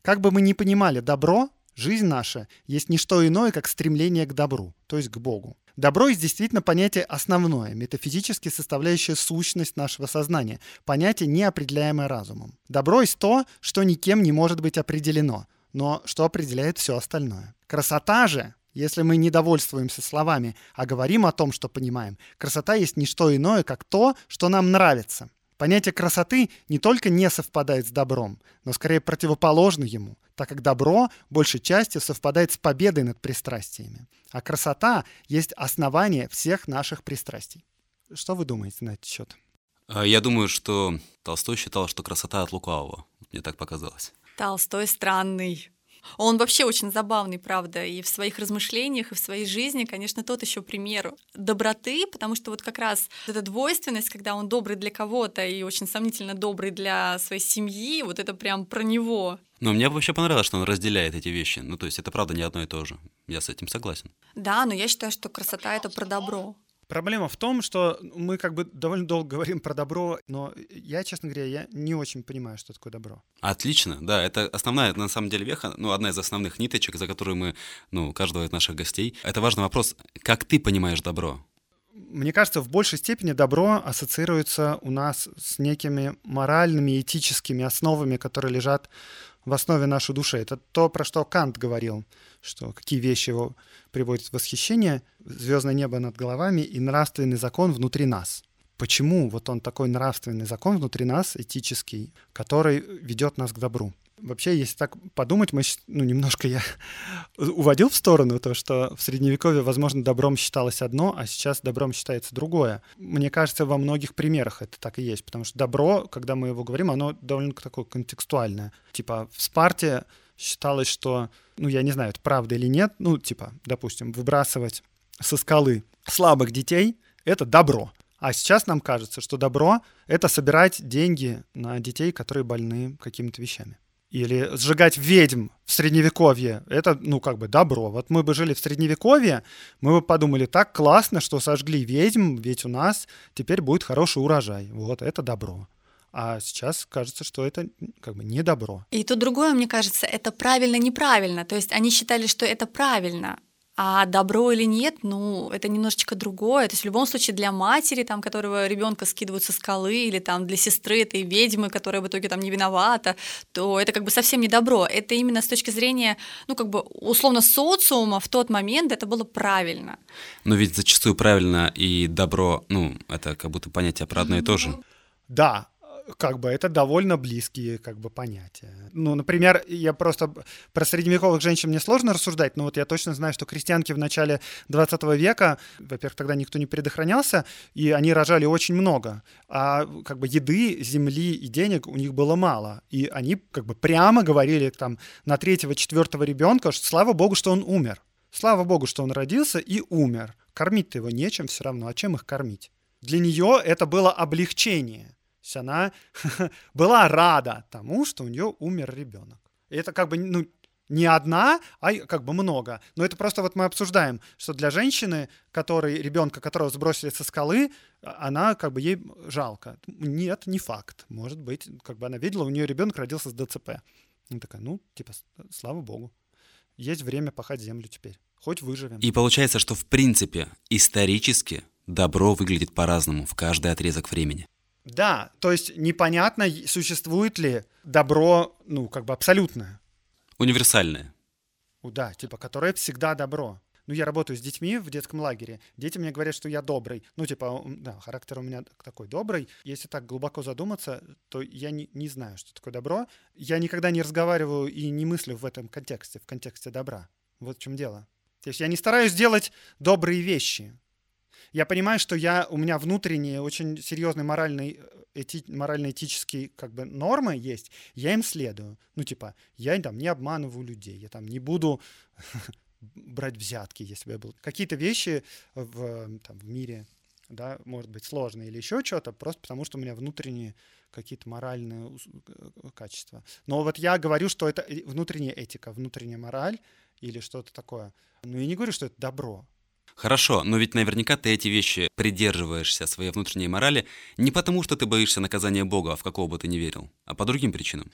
Как бы мы ни понимали добро, жизнь наша есть не что иное, как стремление к добру, то есть к Богу. Добро есть действительно понятие основное, метафизически составляющее сущность нашего сознания, понятие, неопределяемое разумом. Добро есть то, что никем не может быть определено, но что определяет все остальное. Красота же, если мы не довольствуемся словами, а говорим о том, что понимаем, красота есть не что иное, как то, что нам нравится. Понятие красоты не только не совпадает с добром, но скорее противоположно ему, так как добро большей частью совпадает с победой над пристрастиями, а красота есть основание всех наших пристрастий. Что вы думаете на этот счет? А, я думаю, что Толстой считал, что красота от лукавого. Мне так показалось. Толстой странный. Он вообще очень забавный, правда, и в своих размышлениях, и в своей жизни, конечно, тот еще пример доброты, потому что вот как раз эта двойственность, когда он добрый для кого-то и очень сомнительно добрый для своей семьи, вот это прям про него. Но мне вообще понравилось, что он разделяет эти вещи. Ну, то есть это правда не одно и то же. Я с этим согласен. Да, но я считаю, что красота — это про добро. Проблема в том, что мы как бы довольно долго говорим про добро, но я, честно говоря, я не очень понимаю, что такое добро. Отлично, да, это основная, на самом деле, веха, ну, одна из основных ниточек, за которую мы, ну, каждого из наших гостей. Это важный вопрос, как ты понимаешь добро? Мне кажется, в большей степени добро ассоциируется у нас с некими моральными, этическими основами, которые лежат в основе нашей души. Это то, про что Кант говорил, что какие вещи его приводят в восхищение, звездное небо над головами и нравственный закон внутри нас. Почему вот он такой нравственный закон внутри нас, этический, который ведет нас к добру? Вообще, если так подумать, мы, ну, немножко я уводил в сторону то, что в Средневековье, возможно, добром считалось одно, а сейчас добром считается другое. Мне кажется, во многих примерах это так и есть, потому что добро, когда мы его говорим, оно довольно такое контекстуальное. Типа в Спарте считалось, что, ну, я не знаю, это правда или нет, ну, типа, допустим, выбрасывать со скалы слабых детей — это добро. А сейчас нам кажется, что добро — это собирать деньги на детей, которые больны какими-то вещами. Или сжигать ведьм в Средневековье — это, ну, как бы добро. Вот мы бы жили в Средневековье, мы бы подумали, так классно, что сожгли ведьм, ведь у нас теперь будет хороший урожай. Вот, это добро. А сейчас кажется, что это как бы не добро. И то другое, мне кажется, это правильно-неправильно. То есть они считали, что это правильно, а добро или нет, ну, это немножечко другое. То есть в любом случае для матери, там, которого ребенка скидывают со скалы, или там для сестры этой ведьмы, которая в итоге там не виновата, то это как бы совсем не добро. Это именно с точки зрения, ну, как бы условно социума в тот момент это было правильно. Но ведь зачастую правильно и добро, ну, это как будто понятие про одно и то же. Да, как бы это довольно близкие как бы понятия. Ну, например, я просто про средневековых женщин мне сложно рассуждать, но вот я точно знаю, что крестьянки в начале 20 века, во-первых, тогда никто не предохранялся, и они рожали очень много, а как бы еды, земли и денег у них было мало, и они как бы прямо говорили там на третьего, четвертого ребенка, что слава богу, что он умер. Слава богу, что он родился и умер. Кормить-то его нечем все равно. А чем их кормить? Для нее это было облегчение есть она была рада тому, что у нее умер ребенок. И это как бы, ну, не одна, а как бы много. Но это просто вот мы обсуждаем, что для женщины, который, ребенка, которого сбросили со скалы, а, она как бы ей жалко. Нет, не факт. Может быть, как бы она видела, у нее ребенок родился с ДЦП. Она такая, ну, типа, слава богу. Есть время пахать землю теперь. хоть выживем. И получается, что в принципе исторически добро выглядит по-разному в каждый отрезок времени. Да, то есть непонятно, существует ли добро, ну, как бы абсолютное. Универсальное. Да, типа, которое всегда добро. Ну, я работаю с детьми в детском лагере. Дети мне говорят, что я добрый. Ну, типа, да, характер у меня такой добрый. Если так глубоко задуматься, то я не, не знаю, что такое добро. Я никогда не разговариваю и не мыслю в этом контексте, в контексте добра. Вот в чем дело. То есть я не стараюсь делать добрые вещи. Я понимаю, что я, у меня внутренние очень серьезные моральные, эти, морально-этические как бы нормы есть, я им следую. Ну, типа, я там не обманываю людей, я там не буду брать взятки, если бы я был. Какие-то вещи в, там, в мире, да, может быть, сложные или еще что-то, просто потому что у меня внутренние какие-то моральные э, качества. Но вот я говорю, что это внутренняя этика, внутренняя мораль или что-то такое. Но я не говорю, что это добро. Хорошо, но ведь наверняка ты эти вещи придерживаешься своей внутренней морали не потому, что ты боишься наказания Бога, в какого бы ты не верил, а по другим причинам.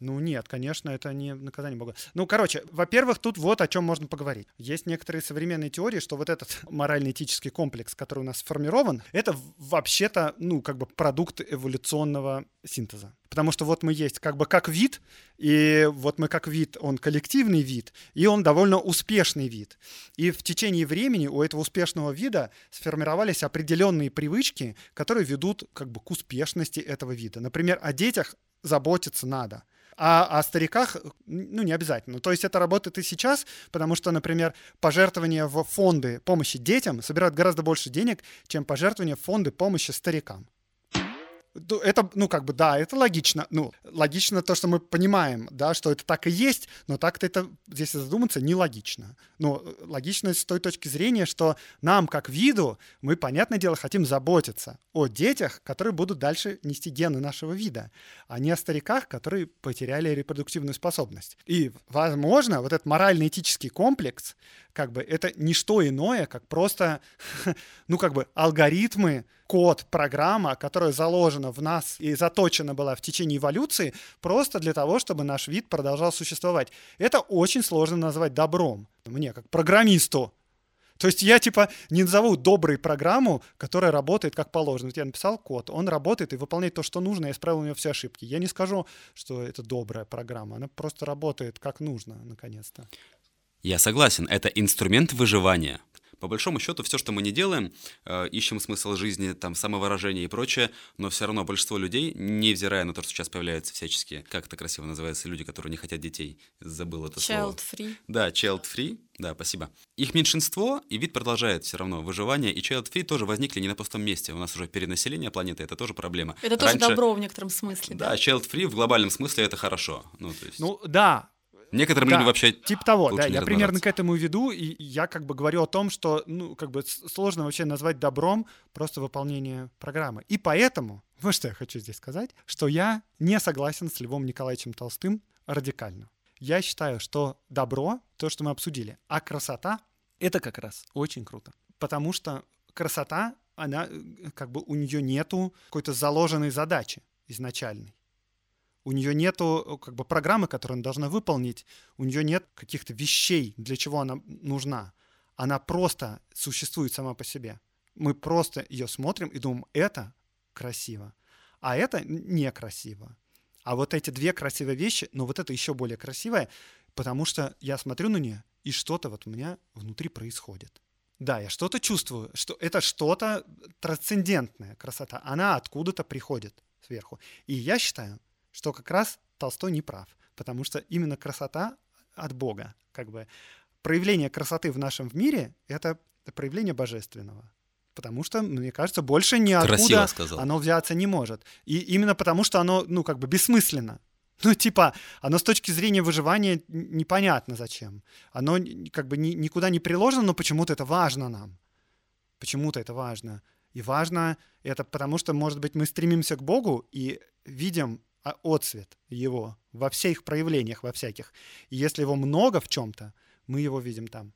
Ну нет, конечно, это не наказание Бога. Ну, короче, во-первых, тут вот о чем можно поговорить. Есть некоторые современные теории, что вот этот морально-этический комплекс, который у нас сформирован, это вообще-то, ну, как бы продукт эволюционного синтеза. Потому что вот мы есть как бы как вид, и вот мы как вид, он коллективный вид, и он довольно успешный вид. И в течение времени у этого успешного вида сформировались определенные привычки, которые ведут как бы к успешности этого вида. Например, о детях заботиться надо — а о стариках, ну, не обязательно. То есть это работает и сейчас, потому что, например, пожертвования в фонды помощи детям собирают гораздо больше денег, чем пожертвования в фонды помощи старикам это, ну, как бы, да, это логично. Ну, логично то, что мы понимаем, да, что это так и есть, но так-то это, если задуматься, нелогично. Ну, логично с той точки зрения, что нам, как виду, мы, понятное дело, хотим заботиться о детях, которые будут дальше нести гены нашего вида, а не о стариках, которые потеряли репродуктивную способность. И, возможно, вот этот морально-этический комплекс, как бы, это не что иное, как просто, ну, как бы, алгоритмы, код, программа, которая заложена в нас и заточена была в течение эволюции просто для того, чтобы наш вид продолжал существовать. Это очень сложно назвать добром. Мне, как программисту, то есть я типа не назову доброй программу, которая работает как положено. Вот я написал код, он работает и выполняет то, что нужно, я исправил у него все ошибки. Я не скажу, что это добрая программа, она просто работает как нужно, наконец-то. Я согласен, это инструмент выживания по большому счету, все, что мы не делаем, э, ищем смысл жизни, там, самовыражение и прочее, но все равно большинство людей, невзирая на то, что сейчас появляются всяческие, как это красиво называется, люди, которые не хотят детей, забыл это child слово. Child-free. Да, child-free, да, спасибо. Их меньшинство, и вид продолжает все равно выживание, и child-free тоже возникли не на пустом месте. У нас уже перенаселение планеты, это тоже проблема. Это Раньше... тоже добро в некотором смысле, да? Да, child-free в глобальном смысле это хорошо. Ну, то есть... ну да, Некоторым да, людям вообще Типа того, да, я примерно к этому веду, и я как бы говорю о том, что, ну, как бы сложно вообще назвать добром просто выполнение программы. И поэтому, вот что я хочу здесь сказать, что я не согласен с Львом Николаевичем Толстым радикально. Я считаю, что добро, то, что мы обсудили, а красота — это как раз очень круто. Потому что красота, она, э, как бы у нее нету какой-то заложенной задачи изначальной у нее нету э, как бы программы, которую она должна выполнить, у нее нет каких-то вещей, для чего она нужна. Она просто существует сама по себе. Мы просто ее смотрим и думаем, это красиво, а это некрасиво. А вот эти две красивые вещи, но вот это еще более красивое, потому что я смотрю на нее, и что-то вот у меня внутри происходит. Да, я что-то чувствую, что это что-то трансцендентная красота. Она откуда-то приходит сверху. И я считаю, что как раз Толстой не прав, потому что именно красота от Бога, как бы проявление красоты в нашем мире — это проявление божественного. Потому что, мне кажется, больше ниоткуда оно взяться не может. И именно потому, что оно, ну, как бы бессмысленно. Ну, типа, оно с точки зрения выживания непонятно зачем. Оно как бы ни, никуда не приложено, но почему-то это важно нам. Почему-то это важно. И важно это потому, что, может быть, мы стремимся к Богу и видим отцвет его во всех проявлениях, во всяких. И если его много в чем-то, мы его видим там.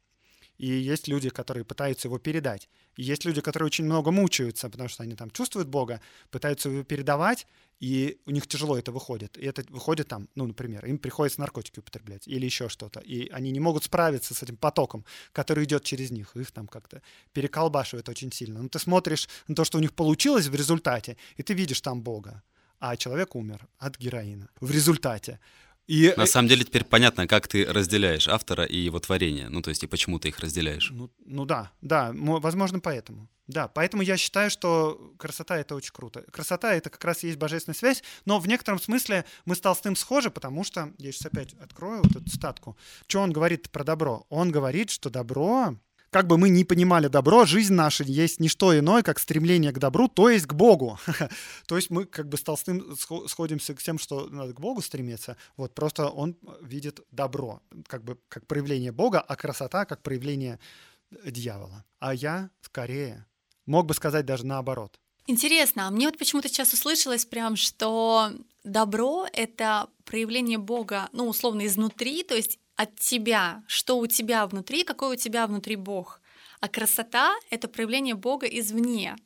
И есть люди, которые пытаются его передать. И есть люди, которые очень много мучаются, потому что они там чувствуют Бога, пытаются его передавать, и у них тяжело это выходит. И это выходит там, ну, например, им приходится наркотики употреблять или еще что-то. И они не могут справиться с этим потоком, который идет через них. Их там как-то переколбашивает очень сильно. Но ну, ты смотришь на то, что у них получилось в результате, и ты видишь там Бога. А человек умер от героина в результате. И... На самом деле теперь понятно, как ты разделяешь автора и его творение. Ну, то есть, и почему ты их разделяешь. Ну, ну да, да, возможно, поэтому. Да, поэтому я считаю, что красота — это очень круто. Красота — это как раз есть божественная связь, но в некотором смысле мы с Толстым схожи, потому что, я сейчас опять открою вот эту статку. Что он говорит про добро? Он говорит, что добро как бы мы ни понимали добро, жизнь наша есть не что иное, как стремление к добру, то есть к Богу. то есть мы как бы с Толстым сходимся к тем, что надо к Богу стремиться. Вот просто он видит добро как бы как проявление Бога, а красота как проявление дьявола. А я скорее мог бы сказать даже наоборот. Интересно, а мне вот почему-то сейчас услышалось прям, что добро — это проявление Бога, ну, условно, изнутри, то есть от тебя, что у тебя внутри, какой у тебя внутри Бог. А красота — это проявление Бога извне.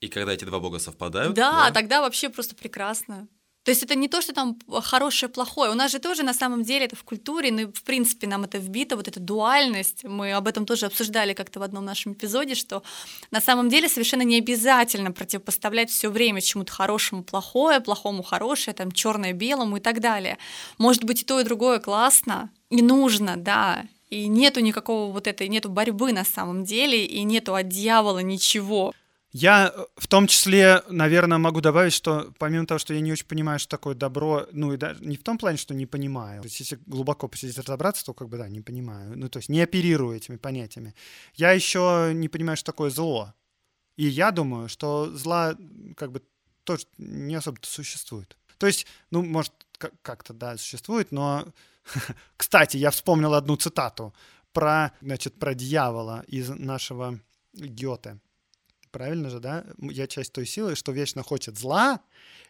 И когда эти два Бога совпадают... Да, да, тогда вообще просто прекрасно. То есть это не то, что там хорошее, плохое. У нас же тоже на самом деле это в культуре, ну и в принципе нам это вбито, вот эта дуальность. Мы об этом тоже обсуждали как-то в одном нашем эпизоде, что на самом деле совершенно не обязательно противопоставлять все время чему-то хорошему плохое, плохому хорошее, там черное белому и так далее. Может быть и то, и другое классно, и нужно, да. И нету никакого вот этой, нету борьбы на самом деле, и нету от дьявола ничего. Я э, в том числе, наверное, могу добавить, что помимо того, что я не очень понимаю, что такое добро, ну и даже не в том плане, что не понимаю. То есть если глубоко посидеть разобраться, то как бы да, не понимаю. Ну то есть не оперирую этими понятиями. Я еще не понимаю, что такое зло. И я думаю, что зла как бы тоже не особо-то существует. То есть, ну, может, как-то, да, существует, но... Кстати, я вспомнил одну цитату про, значит, про дьявола из нашего Гёте. Правильно же, да? Я часть той силы, что вечно хочет зла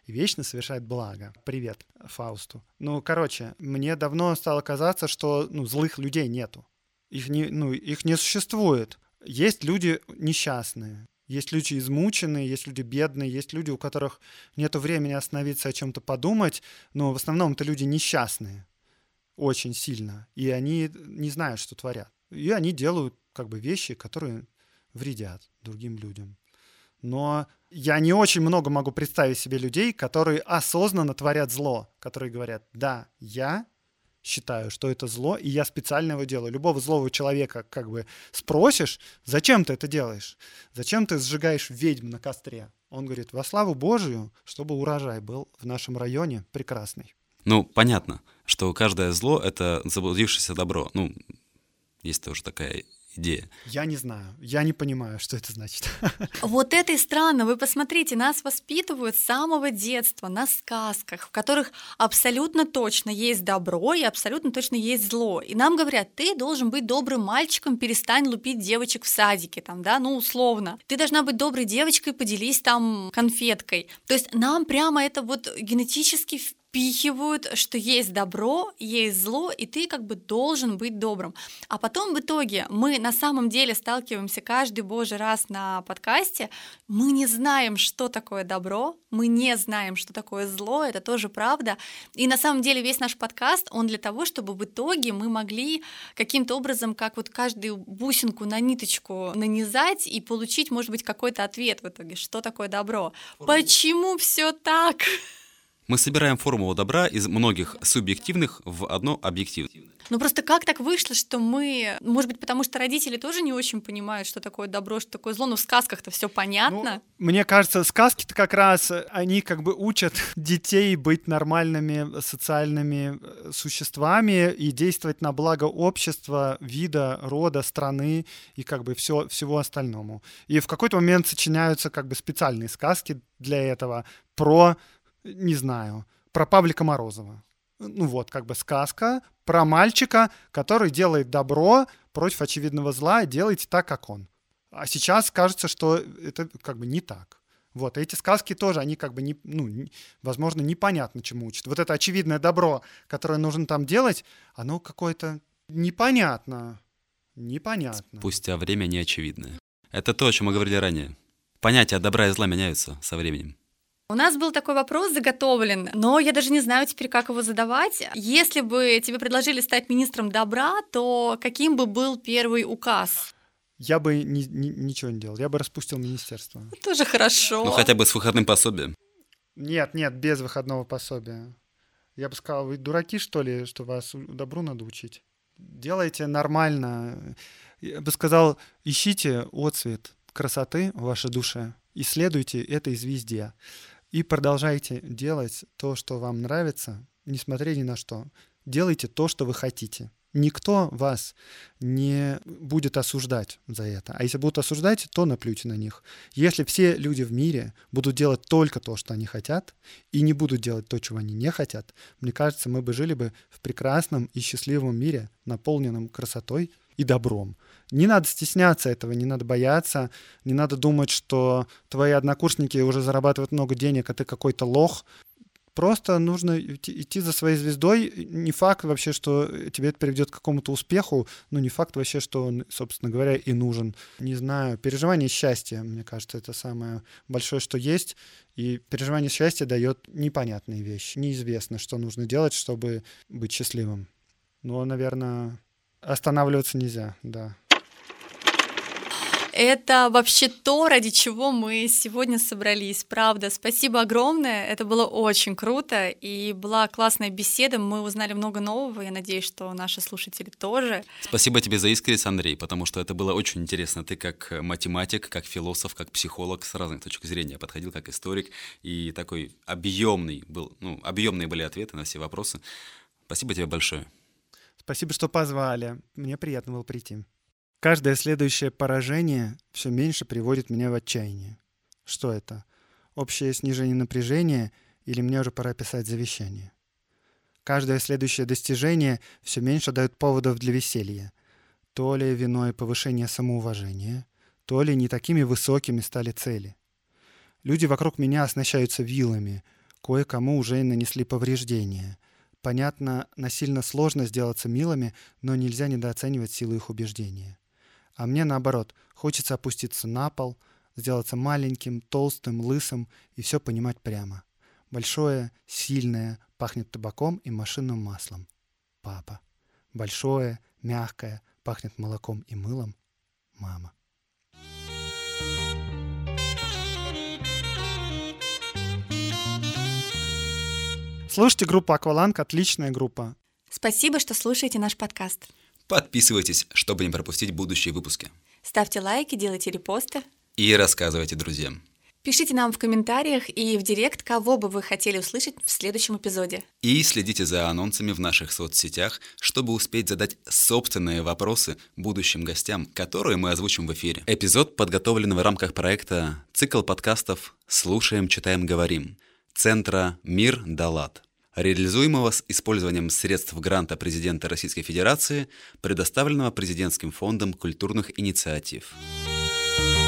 и вечно совершает благо. Привет Фаусту. Ну, короче, мне давно стало казаться, что ну, злых людей нету. Их не, ну, их не существует. Есть люди несчастные, есть люди измученные, есть люди бедные, есть люди, у которых нет времени остановиться о чем-то подумать, но в основном это люди несчастные очень сильно, и они не знают, что творят. И они делают как бы вещи, которые вредят другим людям. Но я не очень много могу представить себе людей, которые осознанно творят зло, которые говорят, да, я считаю, что это зло, и я специально его делаю. Любого злого человека как бы спросишь, зачем ты это делаешь? Зачем ты сжигаешь ведьм на костре? Он говорит, во славу Божию, чтобы урожай был в нашем районе прекрасный. Ну, понятно, что каждое зло — это заблудившееся добро. Ну, есть тоже такая идея? Я не знаю, я не понимаю, что это значит. Вот это и странно. Вы посмотрите, нас воспитывают с самого детства на сказках, в которых абсолютно точно есть добро и абсолютно точно есть зло. И нам говорят, ты должен быть добрым мальчиком, перестань лупить девочек в садике, там, да, ну условно. Ты должна быть доброй девочкой, поделись там конфеткой. То есть нам прямо это вот генетически впихивают, что есть добро, есть зло, и ты как бы должен быть добрым. А потом в итоге мы на самом деле сталкиваемся каждый божий раз на подкасте, мы не знаем, что такое добро, мы не знаем, что такое зло, это тоже правда. И на самом деле весь наш подкаст, он для того, чтобы в итоге мы могли каким-то образом, как вот каждую бусинку на ниточку нанизать и получить, может быть, какой-то ответ в итоге, что такое добро. Почему все так? Мы собираем формулу добра из многих субъективных в одно объективное. Ну просто как так вышло, что мы, может быть, потому что родители тоже не очень понимают, что такое добро, что такое зло, но в сказках-то все понятно. Ну, мне кажется, сказки-то как раз, они как бы учат детей быть нормальными социальными э, существами и действовать на благо общества, вида, рода, страны и как бы все, всего остальному. И в какой-то момент сочиняются как бы специальные сказки для этого про не знаю, про Павлика Морозова. Ну вот, как бы сказка про мальчика, который делает добро против очевидного зла, делайте так, как он. А сейчас кажется, что это как бы не так. Вот, эти сказки тоже, они как бы, не, ну, возможно, непонятно чему учат. Вот это очевидное добро, которое нужно там делать, оно какое-то непонятно. Непонятно. Спустя время неочевидное. Это то, о чем мы говорили ранее. Понятия добра и зла меняются со временем. У нас был такой вопрос заготовлен, но я даже не знаю теперь, как его задавать. Если бы тебе предложили стать министром добра, то каким бы был первый указ? Я бы ни- ни- ничего не делал, я бы распустил министерство. Тоже хорошо. Ну, хотя бы с выходным пособием. Нет, нет, без выходного пособия. Я бы сказал, вы дураки, что ли, что вас добру надо учить? Делайте нормально. Я бы сказал, ищите отцвет красоты в вашей душе, исследуйте это из везде. И продолжайте делать то, что вам нравится, несмотря ни на что. Делайте то, что вы хотите. Никто вас не будет осуждать за это. А если будут осуждать, то наплюйте на них. Если все люди в мире будут делать только то, что они хотят, и не будут делать то, чего они не хотят, мне кажется, мы бы жили бы в прекрасном и счастливом мире, наполненном красотой и добром. Не надо стесняться этого, не надо бояться, не надо думать, что твои однокурсники уже зарабатывают много денег, а ты какой-то лох. Просто нужно идти, за своей звездой. Не факт вообще, что тебе это приведет к какому-то успеху, но не факт вообще, что он, собственно говоря, и нужен. Не знаю, переживание счастья, мне кажется, это самое большое, что есть. И переживание счастья дает непонятные вещи. Неизвестно, что нужно делать, чтобы быть счастливым. Но, наверное, останавливаться нельзя, да. Это вообще то, ради чего мы сегодня собрались, правда. Спасибо огромное, это было очень круто, и была классная беседа, мы узнали много нового, я надеюсь, что наши слушатели тоже. Спасибо тебе за искренность, Андрей, потому что это было очень интересно. Ты как математик, как философ, как психолог с разных точек зрения подходил, как историк, и такой объемный был, ну, объемные были ответы на все вопросы. Спасибо тебе большое. Спасибо, что позвали. Мне приятно было прийти. Каждое следующее поражение все меньше приводит меня в отчаяние. Что это? Общее снижение напряжения или мне уже пора писать завещание? Каждое следующее достижение все меньше дает поводов для веселья. То ли виной повышения самоуважения, то ли не такими высокими стали цели. Люди вокруг меня оснащаются вилами, кое-кому уже нанесли повреждения. Понятно, насильно сложно сделаться милыми, но нельзя недооценивать силу их убеждения. А мне наоборот, хочется опуститься на пол, сделаться маленьким, толстым, лысым и все понимать прямо. Большое, сильное, пахнет табаком и машинным маслом. Папа. Большое, мягкое, пахнет молоком и мылом. Мама. Слушайте группу «Акваланг», отличная группа. Спасибо, что слушаете наш подкаст. Подписывайтесь, чтобы не пропустить будущие выпуски. Ставьте лайки, делайте репосты. И рассказывайте друзьям. Пишите нам в комментариях и в директ, кого бы вы хотели услышать в следующем эпизоде. И следите за анонсами в наших соцсетях, чтобы успеть задать собственные вопросы будущим гостям, которые мы озвучим в эфире. Эпизод подготовлен в рамках проекта «Цикл подкастов «Слушаем, читаем, говорим» Центра «Мир Далат», реализуемого с использованием средств гранта президента Российской Федерации, предоставленного президентским фондом культурных инициатив. Thank